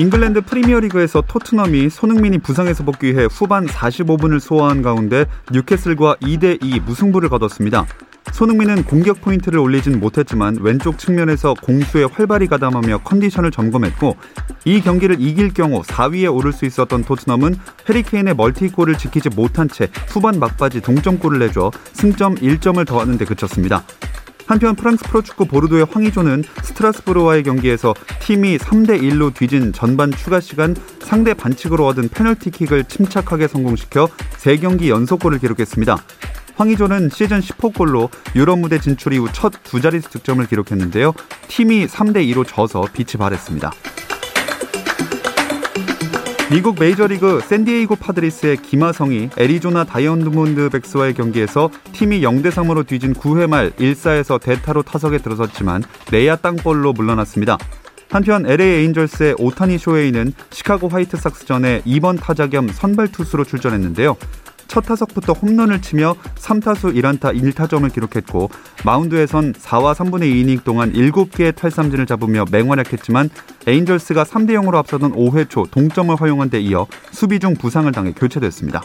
잉글랜드 프리미어리그에서 토트넘이 손흥민이 부상에서 복귀해 후반 45분을 소화한 가운데 뉴캐슬과 2대2 무승부를 거뒀습니다. 손흥민은 공격 포인트를 올리진 못했지만 왼쪽 측면에서 공수에 활발히 가담하며 컨디션을 점검했고 이 경기를 이길 경우 4위에 오를 수 있었던 토트넘은 해리 케인의 멀티골을 지키지 못한 채 후반 막바지 동점골을 내줘 승점 1점을 더하는 데 그쳤습니다. 한편 프랑스 프로축구 보르도의 황의조는 스트라스부르와의 경기에서 팀이 3대 1로 뒤진 전반 추가 시간 상대 반칙으로 얻은 페널티킥을 침착하게 성공시켜 3경기 연속골을 기록했습니다. 황의조는 시즌 10호 골로 유럽 무대 진출 이후 첫 두 자릿수 득점을 기록했는데요. 팀이 3대 2로 져서 빛이 바랬습니다. 미국 메이저리그 샌디에이고 파드리스의 김하성이 애리조나 다이아몬드백스와의 경기에서 팀이 0대 3으로 뒤진 9회 말 1사에서 대타로 타석에 들어섰지만 내야 땅볼로 물러났습니다. 한편 LA 에인절스의 오타니 쇼헤이는 시카고 화이트삭스전에 2번 타자 겸 선발 투수로 출전했는데요. 첫 타석부터 홈런을 치며 3타수 1안타 1타점을 기록했고 마운드에선 4와 3분의 2이닝 동안 7개의 탈삼진을 잡으며 맹활약했지만 에인절스가 3대 0으로 앞서던 5회 초 동점을 허용한 데 이어 수비 중 부상을 당해 교체됐습니다.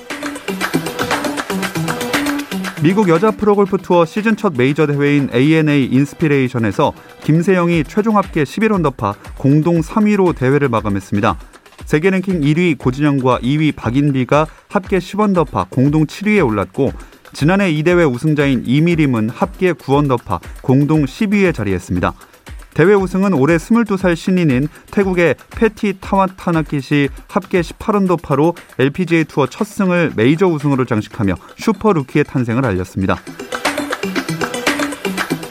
미국 여자 프로골프 투어 시즌 첫 메이저 대회인 ANA 인스피레이션에서 김세영이 최종 합계 11언더파 공동 3위로 대회를 마감했습니다. 세계 랭킹 1위 고진영과 2위 박인비가 합계 10언더파 공동 7위에 올랐고 지난해 이 대회 우승자인 이미림은 합계 9언더파 공동 10위에 자리했습니다. 대회 우승은 올해 22살 신인인 태국의 패티 타와타나낏이 합계 18언더파로 LPGA 투어 첫 승을 메이저 우승으로 장식하며 슈퍼 루키의 탄생을 알렸습니다.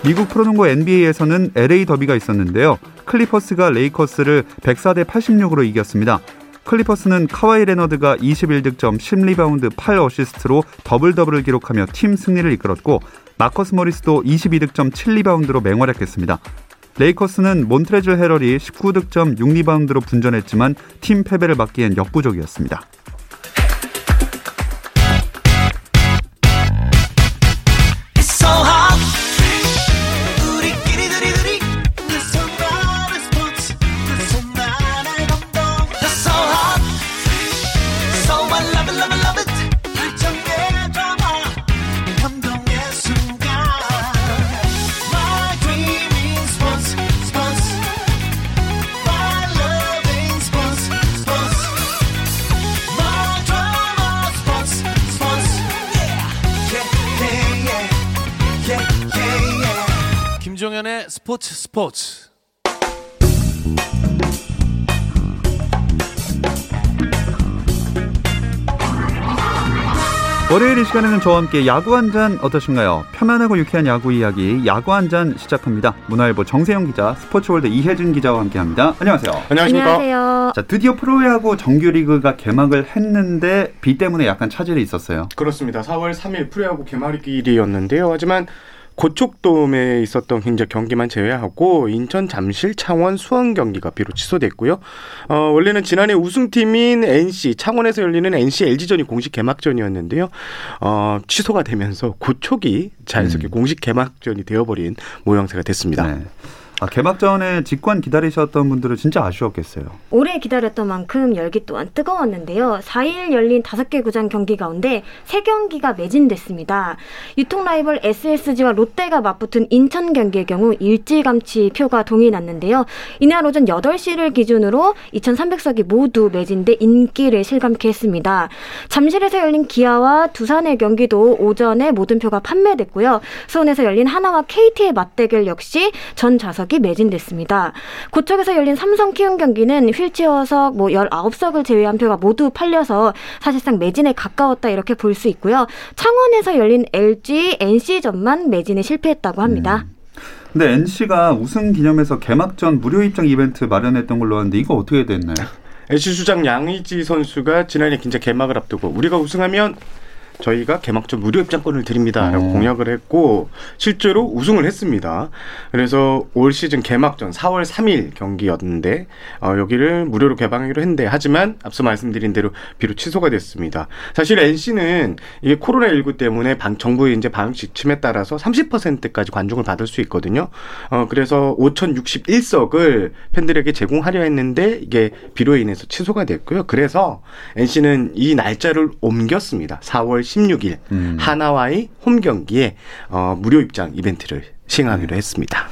미국 프로농구 NBA에서는 LA 더비가 있었는데요. 클리퍼스가 레이커스를 104대 86으로 이겼습니다. 클리퍼스는 카와이 레너드가 21득점, 10리바운드, 8어시스트로 더블 더블을 기록하며 팀 승리를 이끌었고 마커스 머리스도 22득점, 7리바운드로 맹활약했습니다. 레이커스는 몬트레즐 해럴이 19득점, 6리바운드로 분전했지만 팀 패배를 막기엔 역부족이었습니다. 김종현의 스포츠 스포츠 월요일 이 시간에는 저와 함께 야구 한 잔 어떠신가요? 편안하고 유쾌한 야구 이야기 야구 한 잔 시작합니다. 문화일보 정세영 기자, 스포츠월드 이혜진 기자와 함께합니다. 안녕하세요. 안녕하십니까? 안녕하세요. 자 드디어 프로야구 정규리그가 개막을 했는데 비 때문에 약간 차질이 있었어요. 그렇습니다. 4월 3일 프로야구 개막일이었는데요. 하지만 고척돔에 있었던 굉장히 경기만 제외하고 인천, 잠실, 창원, 수원 경기가 비로 취소됐고요. 어, 원래는 지난해 우승팀인 NC, 창원에서 열리는 NC LG전이 공식 개막전이었는데요. 어, 취소가 되면서 고척이 자연스럽게 음. 공식 개막전이 되어버린 모양새가 됐습니다. 네. 아, 개막전에 직관 기다리셨던 분들은 진짜 아쉬웠겠어요. 오래 기다렸던 만큼 열기 또한 뜨거웠는데요. 4일 열린 5개 구장 경기 가운데 3경기가 매진됐습니다. 유통 라이벌 SSG와 롯데가 맞붙은 인천 경기의 경우 일찌감치 표가 동이 났는데요. 이날 오전 8시를 기준으로 2,300석이 모두 매진돼 인기를 실감케 했습니다. 잠실에서 열린 기아와 두산의 경기도 오전에 모든 표가 판매됐고요. 수원에서 열린 하나와 KT의 맞대결 역시 전 좌석 이 매진됐습니다. 고척에서 열린 삼성 키움 경기는 휠체어석 뭐 19석을 제외한 표가 모두 팔려서 사실상 매진에 가까웠다 이렇게 볼 수 있고요. 창원에서 열린 LG NC전만 매진에 실패했다고 합니다. 근데 NC가 우승 기념해서 개막전 무료 입장 이벤트 마련했던 걸로 아는데 이거 어떻게 됐나요? NC 수장 양의지 선수가 지난해 진짜 개막을 앞두고 우리가 우승하면 저희가 개막전 무료 입장권을 드립니다라고 어. 공약을 했고 실제로 우승을 했습니다. 그래서 올 시즌 개막전 4월 3일 경기였는데 어, 여기를 무료로 개방하기로 했는데 하지만 앞서 말씀드린 대로 비로 취소가 됐습니다. 사실 NC는 이게 코로나19 때문에 방, 정부의 이제 방역 지침에 따라서 30%까지 관중을 받을 수 있거든요. 어, 그래서 5,061석을 팬들에게 제공하려 했는데 이게 비로 인해서 취소가 됐고요. 그래서 NC는 이 날짜를 옮겼습니다. 4월 16일 음. 하나와의 홈 경기에 어, 무료 입장 이벤트를 시행하기로 했습니다.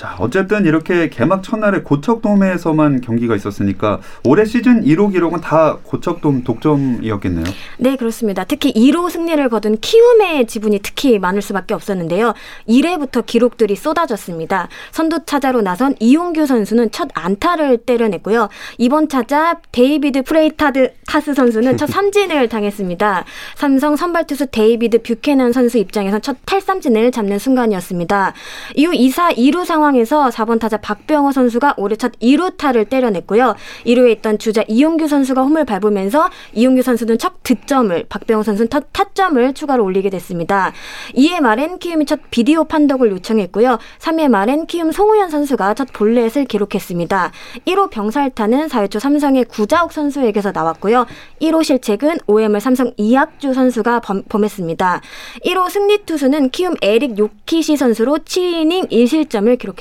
자, 어쨌든 이렇게 개막 첫날에 고척돔에서만 경기가 있었으니까 올해 시즌 1호 기록은 다 고척돔 독점이었겠네요. 네, 그렇습니다. 특히 1호 승리를 거둔 키움의 지분이 특히 많을 수밖에 없었는데요. 1회부터 기록들이 쏟아졌습니다. 선두 타자로 나선 이용규 선수는 첫 안타를 때려냈고요. 이번 타자 데이비드 프레이타스 선수는 첫 삼진을 당했습니다. 삼성 선발 투수 데이비드 뷰캐넌 선수 입장에서 첫 탈삼진을 잡는 순간이었습니다. 이후 2사 2루 상황 에서 4번 타자 박병호 선수가 올해 첫 2루타를 때려냈고요. 1루에 있던 주자 이용규 선수가 홈을 밟으면서 이용규 선수는 첫 득점을, 박병호 선수는 첫 타점을 추가로 올리게 됐습니다. 2회 말엔 키움이 첫 비디오 판독을 요청했고요. 3회 말엔 키움 송우현 선수가 첫 볼넷을 기록했습니다. 1호 병살타는 4회 초 삼성의 구자욱 선수에게서 나왔고요. 1호 실책은 OM을 삼성 이학주 선수가 범, 범했습니다. 1호 승리 투수는 키움 에릭 요키시 선수로 7이닝 1실점을 기록했습니다.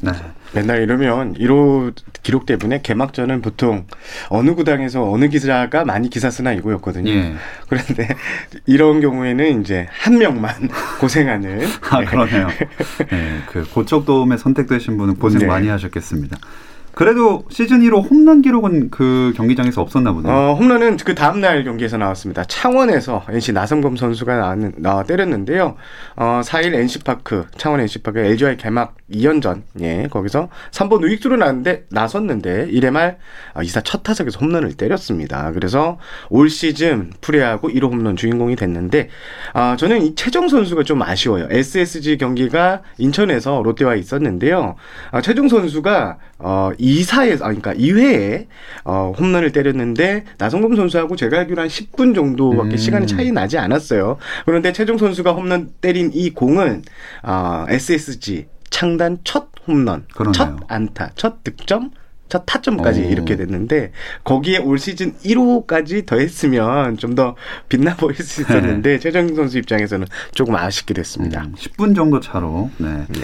네. 맨날 이러면 1호 기록 때문에 개막전은 보통 어느 구단에서 어느 기자가 많이 기사 쓰나 이거였거든요. 예. 그런데 이런 경우에는 이제 한 명만 고생하는 아, 그러네요. 네, 그 고척돔에 선택되신 분은 고생 네. 많이 하셨겠습니다. 그래도 시즌 1호 홈런 기록은 그 경기장에서 없었나 보네요. 어, 홈런은 그 다음 날 경기에서 나왔습니다. 창원에서 NC 나성범 선수가 나왔는, 나와 때렸는데요. 어, 4일 NC파크, 창원 NC파크 LG와의 개막 2연전, 예, 거기서 3번 우익수로 나왔는데, 나섰는데, 1회 말 어, 2사 첫 타석에서 홈런을 때렸습니다. 그래서 올 시즌 프레하고 1호 홈런 주인공이 됐는데, 아, 저는 이 최정 선수가 좀 아쉬워요. SSG 경기가 인천에서 롯데와 있었는데요. 아, 최정 선수가 어, 2사에, 아, 그러니까 2회에 어, 홈런을 때렸는데 나성범 선수하고 제가 알기로 한 10분 정도밖에 음. 시간이 차이 나지 않았어요. 그런데 최종 선수가 홈런 때린 이 공은 어, SSG 창단 첫 홈런, 그러네요. 첫 안타, 첫 득점, 첫 타점까지 오. 이렇게 됐는데 거기에 올 시즌 1호까지 더했으면 좀 더 빛나 보일 수 있었는데 최정 선수 입장에서는 조금 아쉽게 됐습니다. 음, 10분 정도 차로. 네. 네.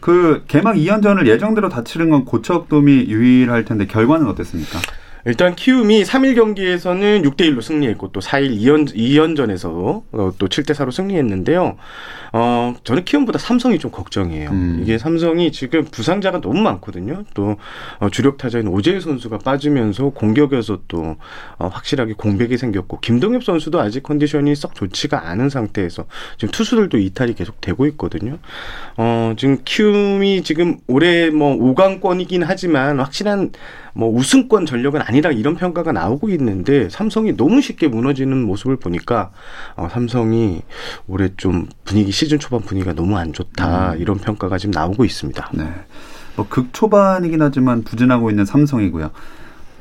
그 개막 2연전을 예정대로 다 치른 건 고척돔이 유일할 텐데 결과는 어땠습니까? 일단 키움이 3일 경기에서는 6대 1로 승리했고 또 4일 2연, 2연전에서 어, 또 7대 4로 승리했는데요. 어, 저는 키움보다 삼성이 좀 걱정이에요. 음. 이게 삼성이 지금 부상자가 너무 많거든요. 또 어, 주력 타자인 오재일 선수가 빠지면서 공격에서 또 어, 확실하게 공백이 생겼고 김동엽 선수도 아직 컨디션이 썩 좋지가 않은 상태에서 지금 투수들도 이탈이 계속 되고 있거든요. 어, 지금 키움이 지금 올해 뭐 5강권이긴 하지만 확실한 뭐 우승권 전력은 아니라 이런 평가가 나오고 있는데 삼성이 너무 쉽게 무너지는 모습을 보니까 어, 삼성이 올해 좀 분위기 시즌 초반 분위기가 너무 안 좋다 이런 평가가 지금 나오고 있습니다. 네. 뭐 극초반이긴 하지만 부진하고 있는 삼성이고요.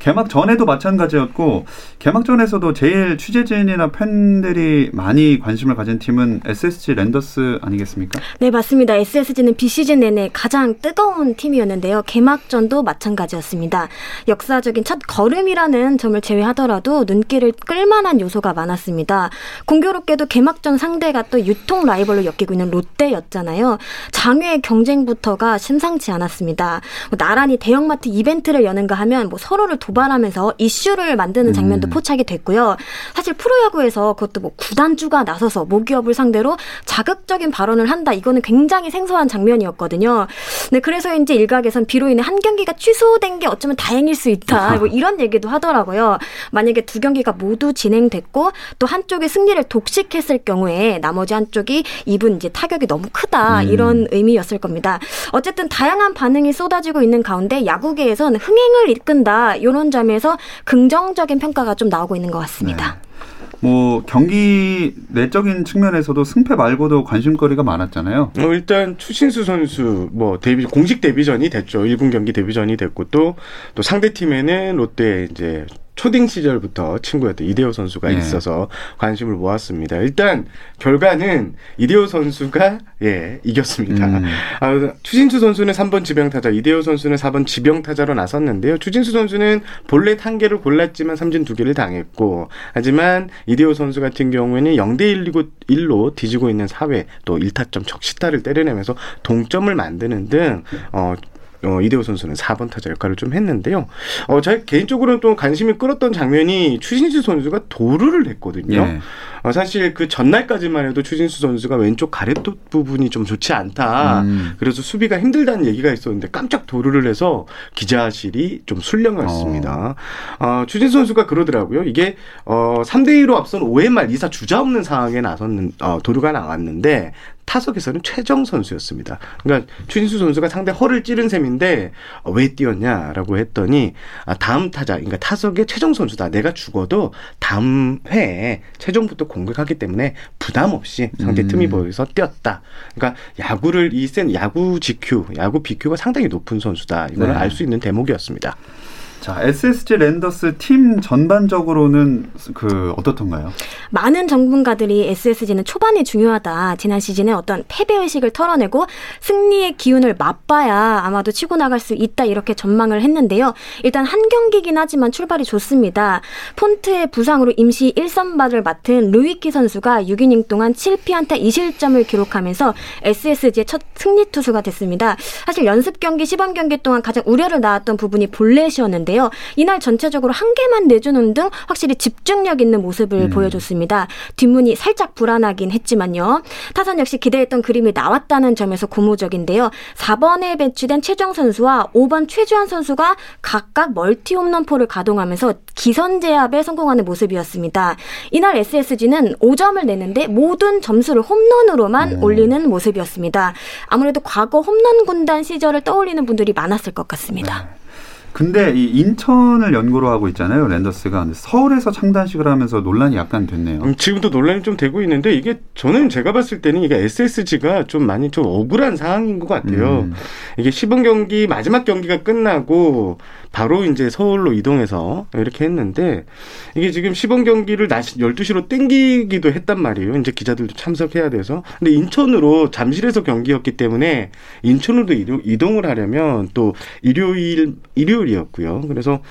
개막 전에도 마찬가지였고 개막 전에서도 제일 취재진이나 팬들이 많이 관심을 가진 팀은 SSG 랜더스 아니겠습니까? 네, 맞습니다. SSG는 비시즌 내내 가장 뜨거운 팀이었는데요. 개막전도 마찬가지였습니다. 역사적인 첫 걸음이라는 점을 제외하더라도 눈길을 끌만한 요소가 많았습니다. 공교롭게도 개막전 상대가 또 유통 라이벌로 엮이고 있는 롯데였잖아요. 장외 경쟁부터가 심상치 않았습니다. 뭐 나란히 대형마트 이벤트를 여는가 하면 뭐 서로를 도 발하면서 이슈를 만드는 장면도 음. 포착이 됐고요. 사실 프로야구에서 그것도 뭐 구단주가 나서서 모기업을 상대로 자극적인 발언을 한다. 이거는 굉장히 생소한 장면이었거든요. 네, 그래서인지 일각에선 비로 인해 한 경기가 취소된 게 어쩌면 다행일 수 있다. 뭐 이런 얘기도 하더라고요. 만약에 두 경기가 모두 진행됐고 또 한쪽이 승리를 독식했을 경우에 나머지 한쪽이 이분 이제 타격이 너무 크다. 음. 이런 의미였을 겁니다. 어쨌든 다양한 반응이 쏟아지고 있는 가운데 야구계에선 흥행을 이끈다. 이런 점에서 긍정적인 평가가 좀 나오고 있는 것 같습니다. 뭐 경기 내적인 측면에서도 승패 말고도 관심거리가 많았잖아요. 어, 일단 추신수 선수 뭐 데뷔 공식 데뷔전이 됐죠. 1군 경기 데뷔전이 됐고 또 또 상대 팀에는 롯데 이제 초딩 시절부터 친구였던 이대호 선수가 예. 있어서 관심을 모았습니다. 일단 결과는 이대호 선수가 예 이겼습니다. 음. 아, 추진수 선수는 3번 지병 타자, 이대호 선수는 4번 지병 타자로 나섰는데요. 추진수 선수는 볼넷 한 개를 골랐지만 삼진 두 개를 당했고, 하지만 이대호 선수 같은 경우에는 0대 1로 1로 뒤지고 있는 4회 또 1타점 적시타를 때려내면서 동점을 만드는 등 어. 어, 이대호 선수는 4번 타자 역할을 좀 했는데요. 어, 제 개인적으로는 또 관심이 끌었던 장면이 추신수 선수가 도루를 했거든요. 예. 어, 사실 그 전날까지만 해도 추진수 선수가 왼쪽 가래톱 부분이 좀 좋지 않다. 음. 그래서 수비가 힘들다는 얘기가 있었는데 깜짝 도루를 해서 기자실이 좀 술렁였습니다. 어, 추진수 선수가 그러더라고요. 이게 어, 3대 2로 앞선 5회 말 2사 주자 없는 상황에 나섰는 어, 도루가 나왔는데 타석에서는 최정 선수였습니다. 그러니까 추진수 선수가 상대 허를 찌른 셈인데 어, 왜 뛰었냐라고 했더니 아, 다음 타자, 그러니까 타석에 최정 선수다. 내가 죽어도 다음 회에 최정부터 공격하기 때문에 부담 없이 상대 음. 틈이 보여서 뛰었다. 그러니까 야구를 이 센 야구 GQ, 야구 BQ가 상당히 높은 선수다. 이걸 네. 알수 있는 대목이었습니다. 자, SSG 랜더스 팀 전반적으로는 그 어떻던가요? 많은 전문가들이 SSG는 초반이 중요하다. 지난 시즌에 어떤 패배 의식을 털어내고 승리의 기운을 맛봐야 아마도 치고 나갈 수 있다 이렇게 전망을 했는데요. 일단 한 경기긴 하지만 출발이 좋습니다. 폰트의 부상으로 임시 1선발을 맡은 루이키 선수가 6이닝 동안 7피안타 2실점을 기록하면서 SSG의 첫 승리 투수가 됐습니다. 사실 연습 경기, 시범 경기 동안 가장 우려를 낳았던 부분이 볼넷이었는데 요. 이날 전체적으로 한 개만 내주는 등 확실히 집중력 있는 모습을 음. 보여줬습니다. 뒷문이 살짝 불안하긴 했지만요. 타선 역시 기대했던 그림이 나왔다는 점에서 고무적인데요. 4번에 배치된 최정 선수와 5번 최주환 선수가 각각 멀티 홈런포를 가동하면서 기선 제압에 성공하는 모습이었습니다. 이날 SSG는 5점을 내는데 모든 점수를 홈런으로만 오. 올리는 모습이었습니다. 아무래도 과거 홈런 군단 시절을 떠올리는 분들이 많았을 것 같습니다. 근데 이 인천을 연고로 하고 있잖아요, 랜더스가. 서울에서 창단식을 하면서 논란이 약간 됐네요. 음, 지금도 논란이 좀 되고 있는데 이게 저는 제가 봤을 때는 이게 SSG가 좀 많이 좀 억울한 상황인 것 같아요. 음. 이게 시범 경기 마지막 경기가 끝나고 바로 이제 서울로 이동해서 이렇게 했는데 이게 지금 시범 경기를 낮 12시로 땡기기도 했단 말이에요. 이제 기자들도 참석해야 돼서. 근데 인천으로 잠실에서 경기였기 때문에 인천으로 이동- 이동을 하려면 또 일요일 일요일이었고요. 그래서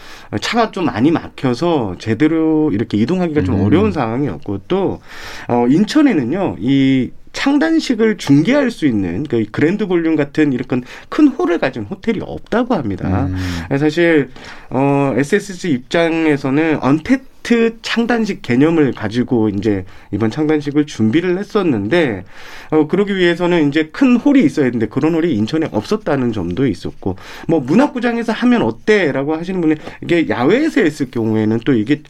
차가 좀 많이 막혀서 제대로 이렇게 이동하기가 좀 음. 어려운 상황이었고 또 어, 인천에는요 이 창단식을 중계할 수 있는 그 그랜드 볼륨 같은 이런 큰 홀을 가진 호텔이 없다고 합니다. 음. 사실 어, SSG 입장에서는 언택트 창단식 개념을 가지고 이제 이번 창단식을 준비를 했었는데 어, 그러기 위해서는 이제 큰 홀이 있어야 되는데 그런 홀이 인천에 없었다는 점도 있었고 뭐 문학구장에서 하면 어때라고 하시는 분이 이게 야외에서 했을 경우에는 또 이게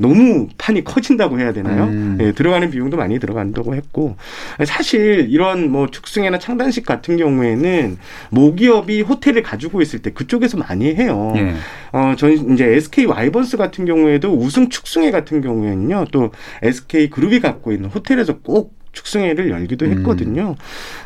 너무 판이 커진다고 해야 되나요? 음. 예, 들어가는 비용도 많이 들어간다고 했고 사실 이런 뭐 축승회나 창단식 같은 경우에는 모기업이 호텔을 가지고 있을 때 그쪽에서 많이 해요. 예. 어, 전 이제 SK 와이번스 같은 경우에도 우승 축승회 같은 경우에는요, 또 SK 그룹이 갖고 있는 호텔에서 꼭 축승회를 열기도 음. 했거든요.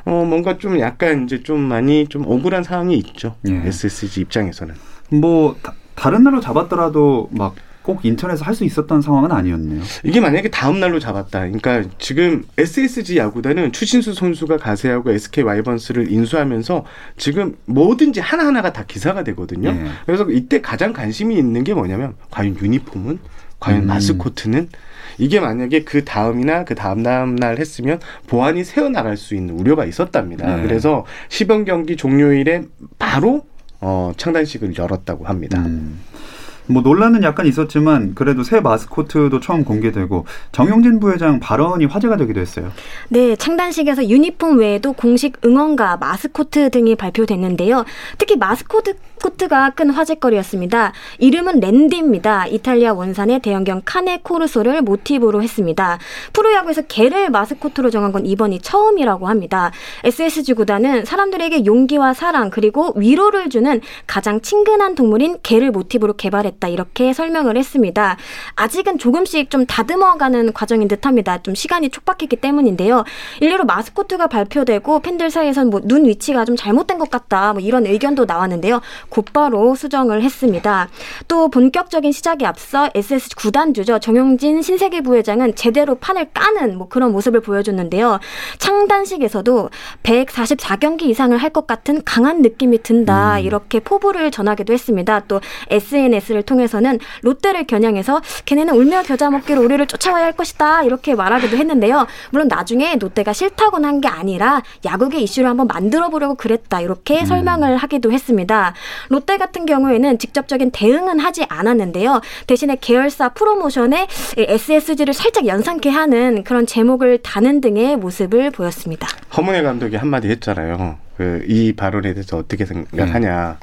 어, 뭔가 좀 약간 이제 좀 많이 좀 억울한 상황이 있죠. 예. SSG 입장에서는. 뭐 다, 다른 날로 잡았더라도 막 꼭 인천에서 할 수 있었던 상황은 아니었네요. 이게 만약에 다음 날로 잡았다. 그러니까 지금 SSG 야구단은 추신수 선수가 가세하고 SK 와이번스를 인수하면서 지금 뭐든지 하나하나가 다 기사가 되거든요. 예. 그래서 이때 가장 관심이 있는 게 뭐냐면 과연 유니폼은 과연 음. 마스코트는 이게 만약에 그 다음이나 그 다음 다음 날 했으면 보안이 새어 나갈 수 있는 우려가 있었답니다. 네. 그래서 시범 경기 종료일에 바로 어, 창단식을 열었다고 합니다. 음. 뭐 논란은 약간 있었지만 그래도 새 마스코트도 처음 공개되고 정용진 부회장 발언이 화제가 되기도 했어요. 네, 창단식에서 유니폼 외에도 공식 응원가, 마스코트 등이 발표됐는데요. 특히 마스코트가 큰 화제거리였습니다. 이름은 랜디입니다. 이탈리아 원산의 대형견 카네 코르소를 모티브로 했습니다. 프로야구에서 개를 마스코트로 정한 건 이번이 처음이라고 합니다. SSG 구단은 사람들에게 용기와 사랑 그리고 위로를 주는 가장 친근한 동물인 개를 모티브로 개발했 다. 됐다 이렇게 설명을 했습니다. 아직은 조금씩 좀 다듬어가는 과정인 듯합니다. 좀 시간이 촉박했기 때문인데요. 일례로 마스코트가 발표되고 팬들 사이에선 뭐 눈 위치가 좀 잘못된 것 같다 뭐 이런 의견도 나왔는데요. 곧바로 수정을 했습니다. 또 본격적인 시작에 앞서 SS 구단주죠 정용진 신세계 부회장은 제대로 판을 까는 뭐 그런 모습을 보여줬는데요. 창단식에서도 144경기 이상을 할 것 같은 강한 느낌이 든다 음. 이렇게 포부를 전하기도 했습니다. 또 SNS를 통해서는 롯데를 겨냥해서 걔네는 울며 겨자 먹기로 우리를 쫓아와야 할 것이다 이렇게 말하기도 했는데요. 물론 나중에 롯데가 싫다고는 한 게 아니라 야구계 이슈를 한번 만들어 보려고 그랬다 이렇게 음. 설명을 하기도 했습니다. 롯데 같은 경우에는 직접적인 대응은 하지 않았는데요. 대신에 계열사 프로모션에 SSG를 살짝 연상케 하는 그런 제목을 다는 등의 모습을 보였습니다. 허문회 감독이 한마디 했잖아요. 그 이 발언에 대해서 어떻게 생각하냐.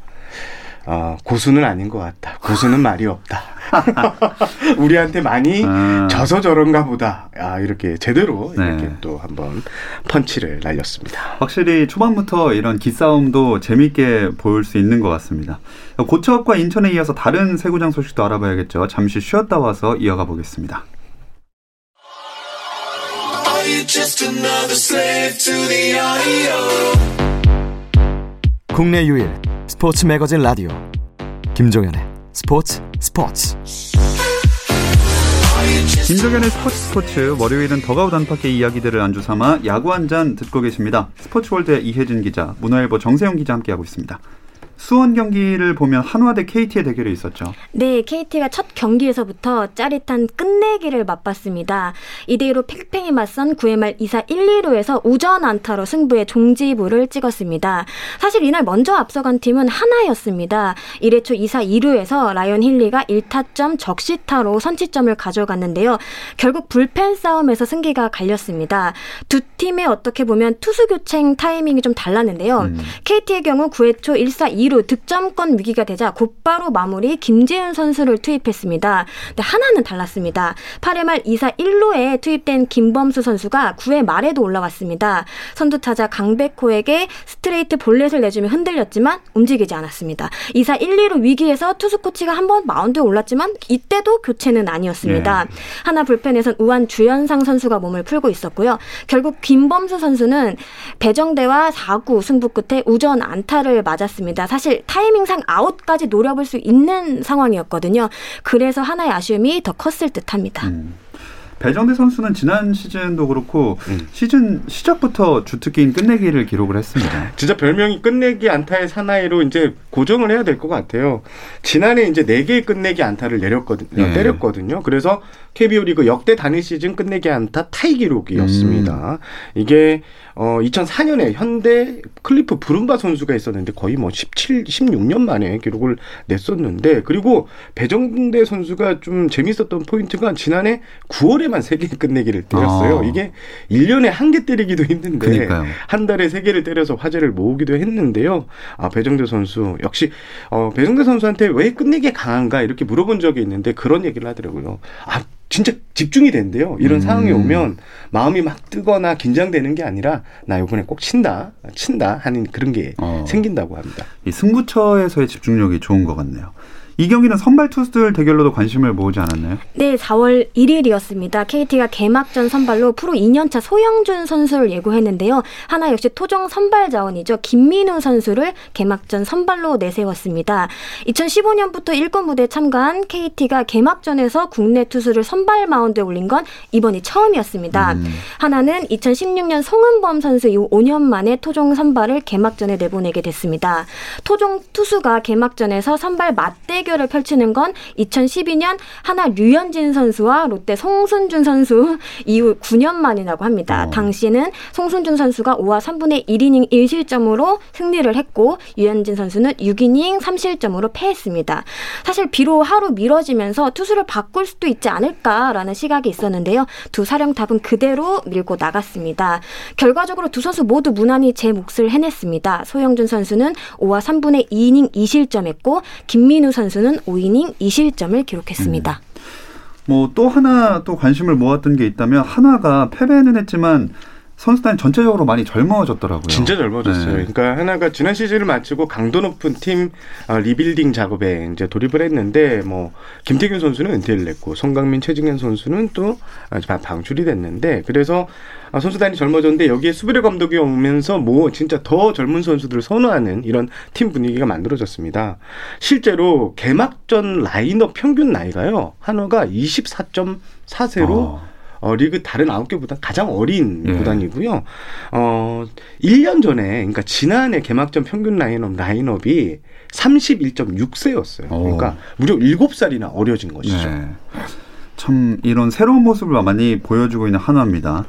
어, 고수는 아닌 것 같다. 고수는 말이 없다. 우리한테 많이 아. 져서 저런가 보다. 아, 이렇게 제대로 네. 이렇게 또 한번 펀치를 날렸습니다. 확실히 초반부터 이런 기싸움도 재밌게 볼 수 있는 것 같습니다. 고척과 인천에 이어서 다른 세구장 소식도 알아봐야겠죠. 잠시 쉬었다 와서 이어가 보겠습니다. Are you just another slave to the audio? 국내 유일 스포츠 매거진 라디오 김종현의 스포츠 스포츠 김정현의 스포츠 스포츠 월요일은 더가우 단팍의 이야기들을 안주 삼아 야구 한 잔 듣고 계십니다. 스포츠월드의 이혜진 기자, 문화일보 정세영 기자 함께하고 있습니다. 수원 경기를 보면 한화 대 KT의 대결이 있었죠. 네, KT가 첫 경기에서부터 짜릿한 끝내기를 맛봤습니다. 이대2로 팽팽히 맞선 9회 말 2사 1, 2루에서 우전 안타로 승부의 종지부를 찍었습니다. 사실 이날 먼저 앞서간 팀은 하나였습니다. 1회 초 2사 2루에서 라이언 힐리가 1타점 적시타로 선취점을 가져갔는데요. 결국 불펜 싸움에서 승기가 갈렸습니다. 두 팀의 어떻게 보면 투수 교체 타이밍이 좀 달랐는데요. 음. KT의 경우 9회 초 1사 2루 득점권 위기가 되자 곧바로 마무리 김재윤 선수를 투입했습니다. 근데 하나는 달랐습니다. 8회 말 2사 1루에 투입된 김범수 선수가 9회 말에도 올라왔습니다. 선두 타자 강백호에게 스트레이트 볼넷을 내주며 흔들렸지만 움직이지 않았습니다. 2사 1, 2루 위기에서 투수 코치가 한 번 마운드에 올랐지만 이때도 교체는 아니었습니다. 한화 불펜에선 우완 주현상 선수가 몸을 풀고 있었고요. 결국 김범수 선수는 배정대와 4구 승부 끝에 우전 안타를 맞았습니다. 사실 타이밍상 아웃까지 노려볼 수 있는 상황이었거든요. 그래서 한화의 아쉬움이 더 컸을 듯합니다. 음. 배정대 선수는 지난 시즌도 그렇고 음. 시즌 시작부터 주특기인 끝내기를 기록을 했습니다. 진짜 별명이 끝내기 안타의 사나이로 이제 고정을 해야 될 것 같아요. 지난해 이제 네 개의 끝내기 안타를 내렸거든요. 네. 때렸거든요. 그래서 KBO 리그 역대 단일 시즌 끝내기 안타 타이 기록이었습니다. 이게 어 2004년에 현대 클리프 브룸바 선수가 있었는데 거의 뭐 17, 16년 만에 기록을 냈었는데 그리고 배정대 선수가 좀 재밌었던 포인트가 지난해 9월에만 세개 끝내기를 때렸어요. 아. 이게 1년에 한 개 때리기도 힘든데 그러니까요. 한 달에 세 개를 때려서 화제를 모으기도 했는데요. 아 배정대 선수 역시 어, 배정대 선수한테 왜 끝내기에 강한가 이렇게 물어본 적이 있는데 그런 얘기를 하더라고요. 아 진짜 집중이 된대요. 이런 음. 상황이 오면 마음이 막 뜨거나 긴장되는 게 아니라 나 이번에 꼭 친다, 친다 하는 그런 게 어. 생긴다고 합니다. 이 승부처에서의 집중력이 좋은 것 같네요. 이 경기는 선발 투수들 대결로도 관심을 모으지 않았나요? 네, 4월 1일이었습니다. KT가 개막전 선발로 프로 2년차 소영준 선수를 예고했는데요. 하나 역시 토종 선발 자원이죠. 김민우 선수를 개막전 선발로 내세웠습니다. 2015년부터 1군 무대에 참가한 KT가 개막전에서 국내 투수를 선발 마운드에 올린 건 이번이 처음이었습니다. 음. 하나는 2016년 송은범 선수 이후 5년 만에 토종 선발을 개막전에 내보내게 됐습니다. 토종 투수가 개막전에서 선발 맞대결 을 펼치는 건 2012년 하나 류현진 선수와 롯데 송순준 선수 이후 9년 만이라고 합니다. 어. 당시에는 송순준 선수가 5와 3분의 1이닝 1실점으로 승리를 했고 유현진 선수는 6이닝 3실점으로 패했습니다. 사실 비록 하루 미뤄지면서 투수를 바꿀 수도 있지 않을까라는 시각이 있었는데요. 두 사령탑은 그대로 밀고 나갔습니다. 결과적으로 두 선수 모두 무난히 제 몫을 해냈습니다. 소형준 선수는 5와 3분의 2이닝 2실점했고 김민우 선수는 5이닝 2실점을 기록했습니다. 뭐또 하나 또 관심을 모았던 게 있다면 한화가 패배는 했지만 선수단이 전체적으로 많이 젊어졌더라고요. 진짜 젊어졌어요. 네. 그러니까 한화가 지난 시즌을 마치고 강도 높은 팀 어, 리빌딩 작업에 이제 돌입을 했는데 뭐 김태균 선수는 은퇴를 했고 송광민, 최진행 선수는 또 아, 방- 방출이 됐는데 그래서 아, 선수단이 젊어졌는데 여기에 수비를 감독이 오면서 뭐 진짜 더 젊은 선수들을 선호하는 이런 팀 분위기가 만들어졌습니다. 실제로 개막전 라인업 평균 나이가요. 한화가 24.4세로 어. 어, 리그 다른 아홉 개보다 가장 어린 예. 구단이고요. 어, 1년 전에, 그러니까 지난해 개막전 평균 라인업, 라인업이 31.6세였어요. 오. 그러니까 무려 7살이나 어려진 것이죠. 네. 참 이런 새로운 모습을 많이 보여주고 있는 한화입니다.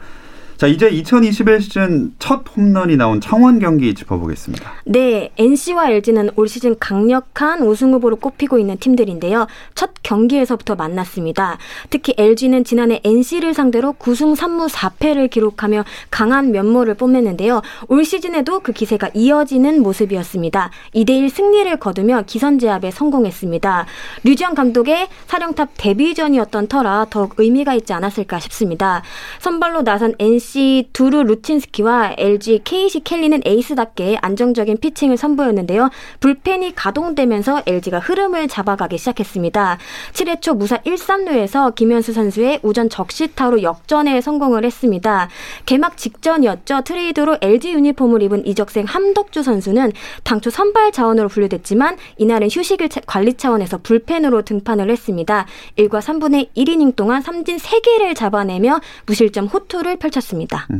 자, 이제 2021 시즌 첫 홈런이 나온 창원 경기 짚어보겠습니다. 네, NC와 LG는 올 시즌 강력한 우승 후보로 꼽히고 있는 팀들인데요. 첫 경기에서부터 만났습니다. 특히 LG는 지난해 NC를 상대로 9승 3무 4패를 기록하며 강한 면모를 뽐냈는데요. 올 시즌에도 그 기세가 이어지는 모습이었습니다. 2대1 승리를 거두며 기선 제압에 성공했습니다. 류지영 감독의 사령탑 데뷔전이었던 터라 더욱 의미가 있지 않았을까 싶습니다. 선발로 나선 NC 두루 루틴스키와 LG KC 켈리는 에이스답게 안정적인 피칭을 선보였는데요. 불펜이 가동되면서 LG가 흐름을 잡아가기 시작했습니다. 7회 초 무사 1, 3루에서 김현수 선수의 우전 적시타로 역전에 성공을 했습니다. 개막 직전이었죠. 트레이드로 LG 유니폼을 입은 이적생 함덕주 선수는 당초 선발 자원으로 분류됐지만 이날은 휴식을 차- 관리 차원에서 불펜으로 등판을 했습니다. 1과 3분의 1이닝 동안 삼진 3개를 잡아내며 무실점 호투를 펼쳤습니다. 뭐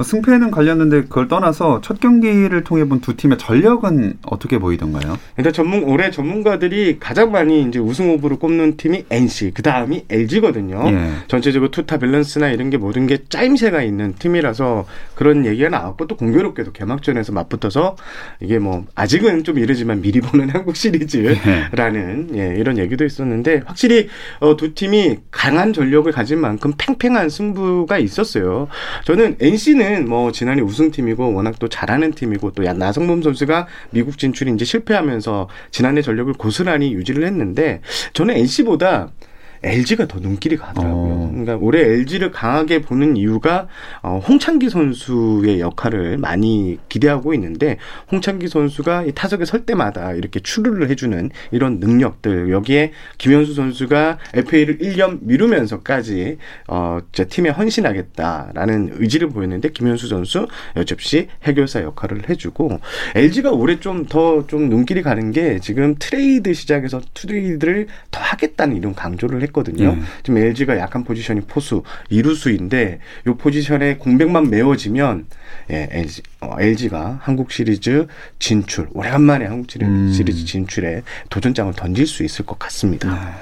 승패는 갈렸는데 그걸 떠나서 첫 경기를 통해 본 두 팀의 전력은 어떻게 보이던가요? 일단 전문 올해 전문가들이 가장 많이 이제 우승 후보로 꼽는 팀이 NC, 그 다음이 LG거든요. 예. 전체적으로 투타 밸런스나 이런 게 모든 게 짜임새가 있는 팀이라서 그런 얘기가 나왔고 또 공교롭게도 개막전에서 맞붙어서 이게 뭐 아직은 좀 이르지만 미리 보는 한국 시리즈라는 예, 이런 얘기도 있었는데 확실히 어, 두 팀이 강한 전력을 가진 만큼 팽팽한 승부가 있었어요. 저는 NC는 뭐 지난해 우승팀이고 워낙 또 잘하는 팀이고 또 야- 나성범 선수가 미국 진출이 이제 실패하면서 지난해 전력을 고스란히 유지를 했는데 저는 NC보다 LG가 더 눈길이 가더라고요. 어. 그러니까 올해 LG를 강하게 보는 이유가 어, 홍창기 선수의 역할을 많이 기대하고 있는데 홍창기 선수가 이 타석에 설 때마다 이렇게 출루를 해주는 이런 능력들 여기에 김현수 선수가 FA를 1년 미루면서까지 어, 제 팀에 헌신하겠다라는 의지를 보였는데 김현수 선수 역시 해결사 역할을 해주고 LG가 올해 좀 더좀 눈길이 가는 게 지금 트레이드 시장에서 트레이드를 더 하겠다는 이런 강조를 했 거든요. 네. 지금 LG가 약한 포지션이 포수 이루수인데 이 포지션에 공백만 메워지면 예, LG, 어, LG가 한국 시리즈 진출 오래간만에 한국 시리- 음. 시리즈 진출에 도전장을 던질 수 있을 것 같습니다.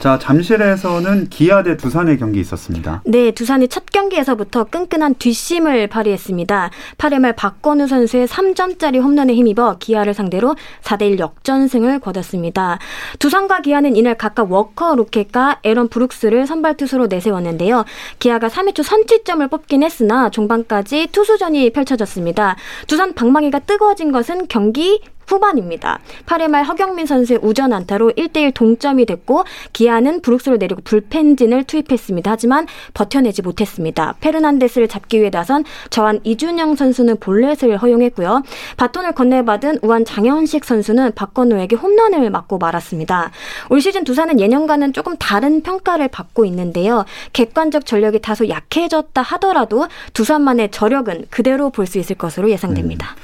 자, 잠실에서는 기아 대 두산의 경기 있었습니다. 네, 두산이 첫 경기에서부터 끈끈한 뒷심을 발휘했습니다. 8회 말 박건우 선수의 3점짜리 홈런에 힘입어 기아를 상대로 4대1 역전승을 거뒀습니다. 두산과 기아는 이날 각각 워커 로켓과 에런 브룩스를 선발 투수로 내세웠는데요. 기아가 3회 초 선취점을 뽑긴 했으나 종반까지 투수전이 펼쳐졌습니다. 두산 방망이가 뜨거워진 것은 경기 후반입니다. 8회 말 허경민 선수의 우전 안타로 1대1 동점이 됐고 기아는 브룩스를 내리고 불펜진을 투입했습니다. 하지만 버텨내지 못했습니다. 페르난데스를 잡기 위해 나선 좌완 이준영 선수는 볼넷을 허용했고요. 바톤을 건네받은 우한 장현식 선수는 박건우에게 홈런을 맞고 말았습니다. 올 시즌 두산은 예년과는 조금 다른 평가를 받고 있는데요. 객관적 전력이 다소 약해졌다 하더라도 두산만의 저력은 그대로 볼 수 있을 것으로 예상됩니다.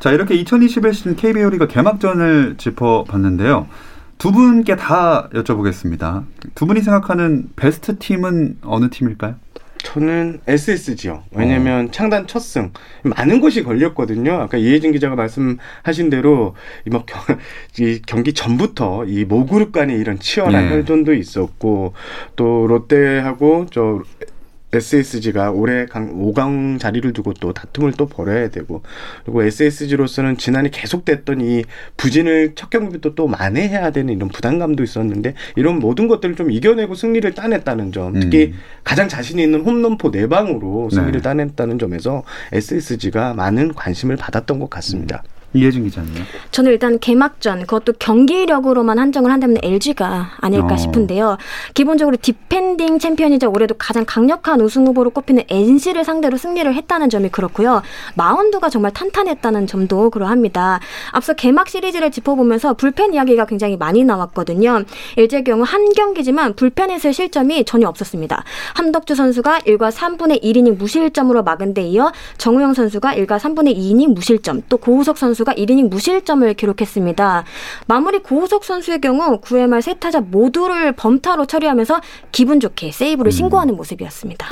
자, 이렇게 2021 시즌 KBO 리그 개막전을 짚어봤는데요. 두 분께 다 여쭤보겠습니다. 두 분이 생각하는 베스트 팀은 어느 팀일까요? 저는 SSG요. 왜냐면 창단 첫 승. 많은 것이 걸렸거든요. 아까 이혜진 기자가 말씀하신 대로 이, 뭐 경, 이 경기 전부터 이 모그룹 간의 이런 치열한 네. 혈전도 있었고 또 롯데하고 저 SSG가 올해 강, 5강 자리를 두고 또 다툼을 또 벌여야 되고 그리고 SSG로서는 지난해 계속됐던 이 부진을 첫 경기부터 또 만회해야 되는 이런 부담감도 있었는데 이런 모든 것들을 좀 이겨내고 승리를 따냈다는 점 특히 음. 가장 자신 있는 홈런포 네 방으로 승리를 네. 따냈다는 점에서 SSG가 많은 관심을 받았던 것 같습니다. 이혜진 기자님요. 저는 일단 개막전 그것도 경기력으로만 한정을 한다면 LG가 아닐까 어. 싶은데요. 기본적으로 디펜딩 챔피언이자 올해도 가장 강력한 우승 후보로 꼽히는 NC를 상대로 승리를 했다는 점이 그렇고요. 마운드가 정말 탄탄했다는 점도 그러합니다. 앞서 개막 시리즈를 짚어보면서 불펜 이야기가 굉장히 많이 나왔거든요. LG의 경우 한 경기지만 불펜에서의 실점이 전혀 없었습니다. 한덕주 선수가 1과 3분의 1이닝 무실점으로 막은 데 이어 정우영 선수가 1과 3분의 2이닝 무실점, 또 고우석 선수 가 1이닝 무실점을 기록했습니다. 마무리 고우석 선수의 경우 9회 말 세 타자 모두를 범타로 처리하면서 기분 좋게 세이브를 신고하는 모습이었습니다.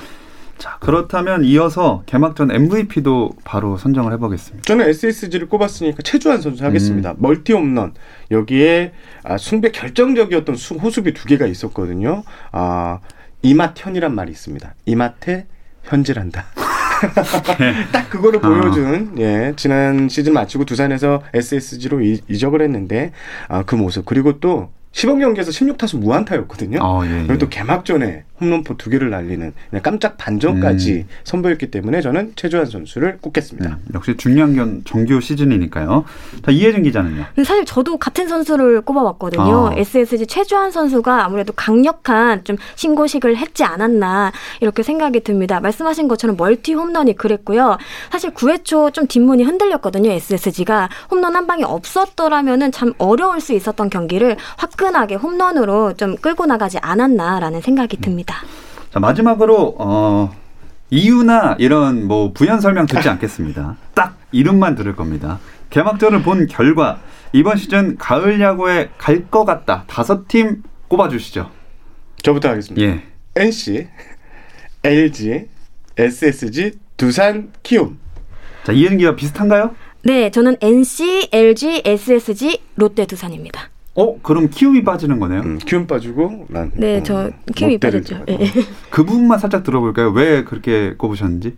자, 그렇다면 이어서 개막전 MVP도 바로 선정을 해보겠습니다. 저는 SSG를 꼽았으니까 최주환 선수 하겠습니다. 멀티 홈런 여기에 아, 숭배 결정적이었던 수- 호수비 두 개가 있었거든요. 아, 이맛현이란 말이 있습니다. 이맛에 현질한다. 딱 그거를 아. 보여준 예 지난 시즌 마치고 두산에서 SSG로 이, 이적을 했는데 아, 그 모습 그리고 또 시범 경기에서 16타수 무안타였거든요. 어, 예, 예. 그리고 또 개막전에 홈런포 두 개를 날리는 그냥 깜짝 반전까지 음. 선보였기 때문에 저는 최주환 선수를 꼽겠습니다. 음, 역시 중요한 건 정규 시즌이니까요. 자, 이혜진 기자는요. 사실 저도 같은 선수를 꼽아봤거든요. 아. SSG 최주환 선수가 아무래도 강력한 좀 신고식을 했지 않았나 이렇게 생각이 듭니다. 말씀하신 것처럼 멀티 홈런이 그랬고요. 사실 9회 초 좀 뒷문이 흔들렸거든요. SSG가 홈런 한 방이 없었더라면은 참 어려울 수 있었던 경기를 화끈 하게 홈런으로 좀 끌고 나가지 않았나라는 생각이 듭니다. 자, 마지막으로 어 이유나 이런 뭐 부연 설명 듣지 않겠습니다. 딱 이름만 들을 겁니다. 개막전을 본 결과 이번 시즌 가을 야구에 갈 것 같다. 다섯 팀 꼽아 주시죠. 저부터 하겠습니다. 예. NC, LG, SSG, 두산, 키움. 자, 기자 비슷한가요? 네, 저는 NC, LG, SSG, 롯데 두산입니다. 어, 그럼 키움이 빠지는 거네요. 음, 키움 빠지고 난. 네, 음, 저 키움이 빠졌죠. 예. 그 부분만 살짝 들어볼까요? 왜 그렇게 꼽으셨는지?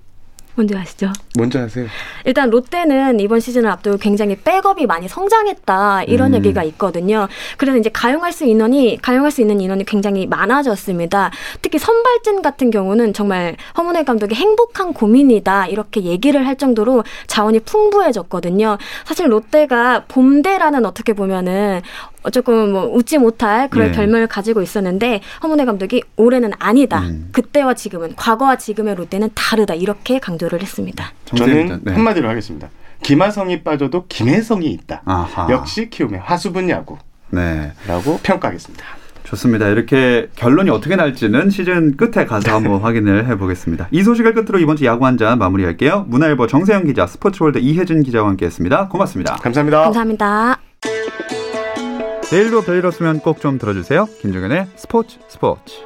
뭔지 아시죠? 먼저 하세요. 일단 롯데는 이번 시즌을 앞두고 굉장히 백업이 많이 성장했다 이런 음. 얘기가 있거든요. 그래서 이제 가용할 수 인원이 가용할 수 있는 인원이 굉장히 많아졌습니다. 특히 선발진 같은 경우는 정말 허문회 감독이 행복한 고민이다 이렇게 얘기를 할 정도로 자원이 풍부해졌거든요. 사실 롯데가 봄대라는 어떻게 보면은 조금 뭐 웃지 못할 그런 예. 별명을 가지고 있었는데 허문회 감독이 올해는 아니다. 음. 그때와 지금은 과거와 지금의 롯데는 다르다 이렇게 강조를 했습니다. 저는. 네. 한마디로 하겠습니다. 김하성이 빠져도 김혜성이 있다. 아하. 역시 키움의 화수분 야구라고 네. 평가하겠습니다. 좋습니다. 이렇게 결론이 어떻게 날지는 시즌 끝에 가서 한번 확인을 해보겠습니다. 이 소식을 끝으로 이번 주 야구 한 잔 마무리할게요. 문화일보 정세영 기자, 스포츠월드 이혜진 기자와 함께했습니다. 고맙습니다. 감사합니다. 감사합니다. 내일도 별일 없으면 꼭 좀 들어주세요. 김종현의 스포츠 스포츠.